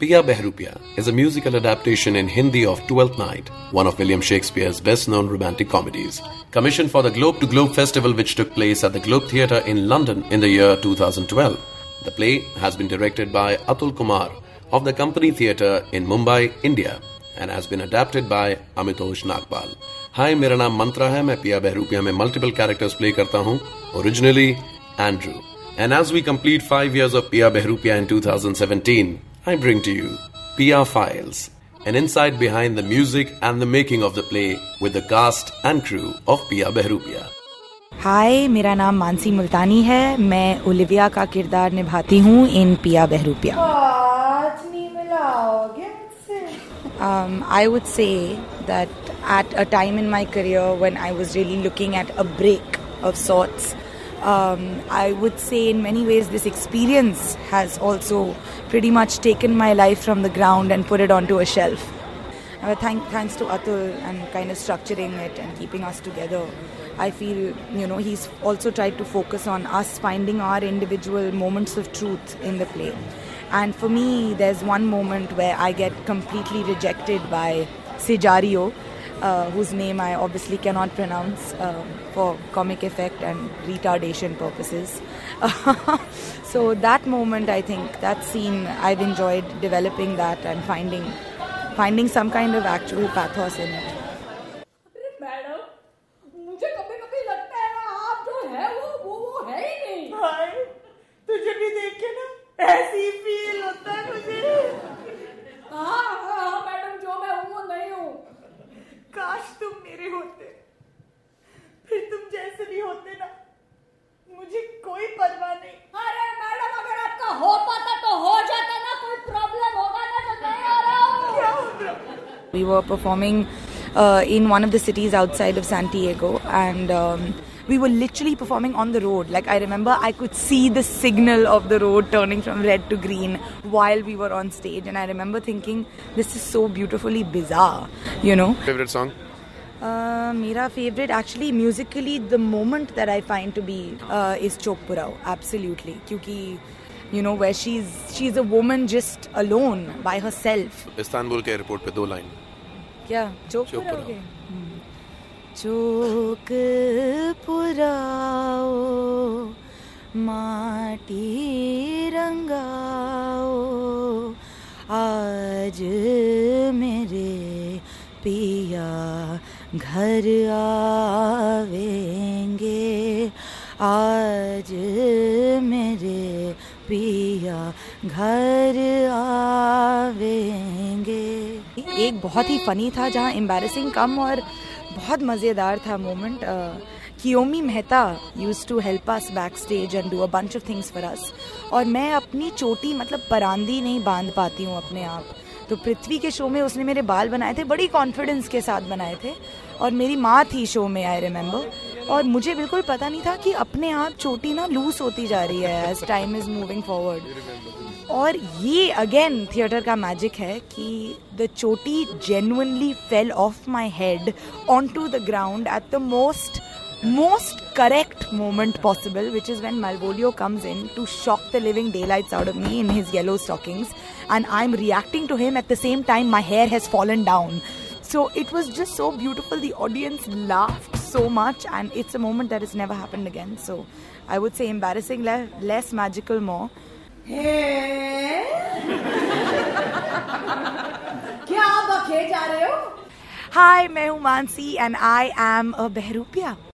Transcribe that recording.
Piya Behrupiya is a musical adaptation in Hindi of Twelfth Night, one of William Shakespeare's best known romantic comedies. Commissioned for the Globe to Globe Festival, which took place at the Globe Theatre in London in the year 2012. The play has been directed by Atul Kumar of the Company Theatre in Mumbai, India, and has been adapted by Amitosh Nagpal. Hi, मेरा नाम मंत्रा है मैं पिया बहरूपिया multiple characters play करता हूँ originally Andrew. And as we complete five years of Piya Behrupiya in 2017, I bring to you Piya Files, an insight behind the music and the making of the play with the cast and crew of Piya Behrupiya. हाय मेरा नाम मानसी मुल्तानी है। मैं Olivia का किरदार um, I would say that at a time in my career when I was really looking at a break of sorts, um, I would say in many ways this experience has also pretty much taken my life from the ground and put it onto a shelf. Uh, thank, thanks to Atul and kind of structuring it and keeping us together. I feel, you know, he's also tried to focus on us finding our individual moments of truth in the play. And for me, there's one moment where I get completely rejected by Sijario, uh, whose name I obviously cannot pronounce uh, for comic effect and retardation purposes. so that moment, I think, that scene, I've enjoyed developing that and finding finding some kind of actual pathos in it. We were performing uh, in one of the cities outside of Santiago, and um, we were literally performing on the road. Like I remember, I could see the signal of the road turning from red to green while we were on stage, and I remember thinking, "This is so beautifully bizarre," you know. Favorite song? Uh, Mira favorite actually musically the moment that I find to be uh, is Chopurao absolutely because you know where she's she's a woman just alone by herself Istanbul ke airport pe do line क्या? चौक चौक पुराओगे? चौक पुराओ माटी रंगाओ आज मेरे पिया घर आवेंगे आज मेरे पिया घर आवेंगे। एक बहुत ही फनी था जहाँ एम्बेरसिंग कम और बहुत मज़ेदार था moment Kiyomi Mehta use to help us backstage and do a bunch of things for us और मैं अपनी चोटी मतलब परांदी नहीं बाँध पाती हूँ अपने आप। तो पृथ्वी के शो में उसने मेरे बाल बनाए थे, बड़ी कॉन्फिडेंस के साथ बनाए थे। और मेरी माँ थी शो में आई रिमेंबर और मुझे बिल्कुल पता नहीं था कि अपने आप चोटी ना लूज होती जा रही है as time is moving forward और ये अगेन थिएटर का मैजिक है कि the choti genuinely fell of my head on to the ground at the most most correct moment possible which is when Malvolio comes in to shock the living daylight out of me in his yellow stockings and I am reacting to him at the same time my hair has fallen down so it was just so beautiful the audience last so much, and it's a moment that has never happened again. So I would say embarrassing, le- less magical, more. क्या बखे जा रहे हो Hi, मैं हूँ Mansi, and I am a Behrupia.